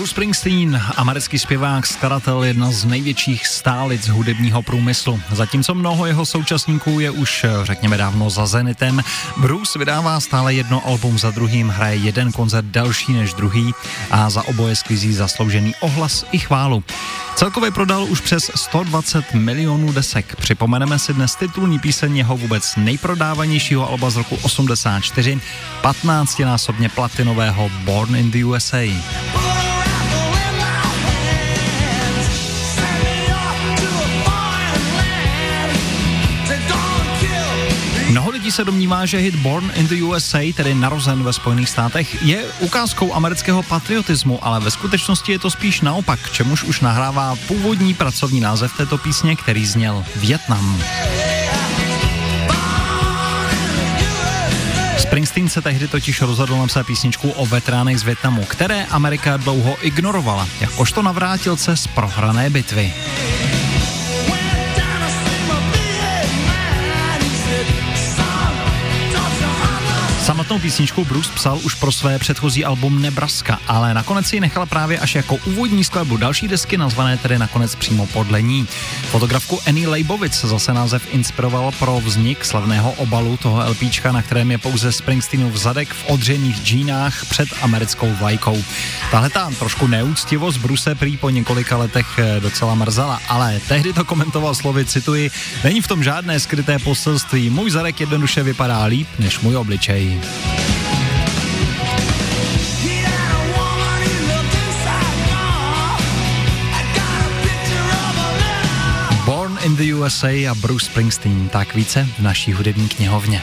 Bruce Springsteen, americký zpěvák, skladatel, jedna z největších stálic hudebního průmyslu. Zatímco mnoho jeho současníků je už, řekněme, dávno za zenitem, Bruce vydává stále jedno album za druhým, hraje jeden koncert delší než druhý a za oboje sklízí zasloužený ohlas i chválu. Celkově prodal už přes 120 milionů desek. Připomeneme si dnes titulní píseň jeho vůbec nejprodávanějšího alba z roku 84, 15-násobně platinového Born in the USA. Mnoho lidí se domnívá, že hit Born in the USA, tedy narozen ve Spojených státech, je ukázkou amerického patriotismu, ale ve skutečnosti je to spíš naopak, čemuž už nahrává původní pracovní název této písně, který zněl Vietnam. Springsteen se tehdy totiž rozhodl napsat písničku o veteránech z Větnamu, které Amerika dlouho ignorovala, jakožto navrátilce z prohrané bitvy. Samotnou písničku Bruce psal už pro své předchozí album Nebraska, ale nakonec ji nechal právě až jako úvodní skladbu další desky, nazvané tedy nakonec přímo podle ní. Fotografku Annie Leibovic zase název inspiroval pro vznik slavného obalu toho LPčka, na kterém je pouze Springsteenův zadek v odřených džínách před americkou vlajkou. Tahle ta trošku neúctivost Bruce prý po několika letech eh, docela mrzela, ale tehdy to komentoval slovy, cituji, není v tom žádné skryté poselství, můj zadek jednoduše vypadá líp než můj obličej. Born in the USA a Bruce Springsteen, tak více v naší hudební knihovně.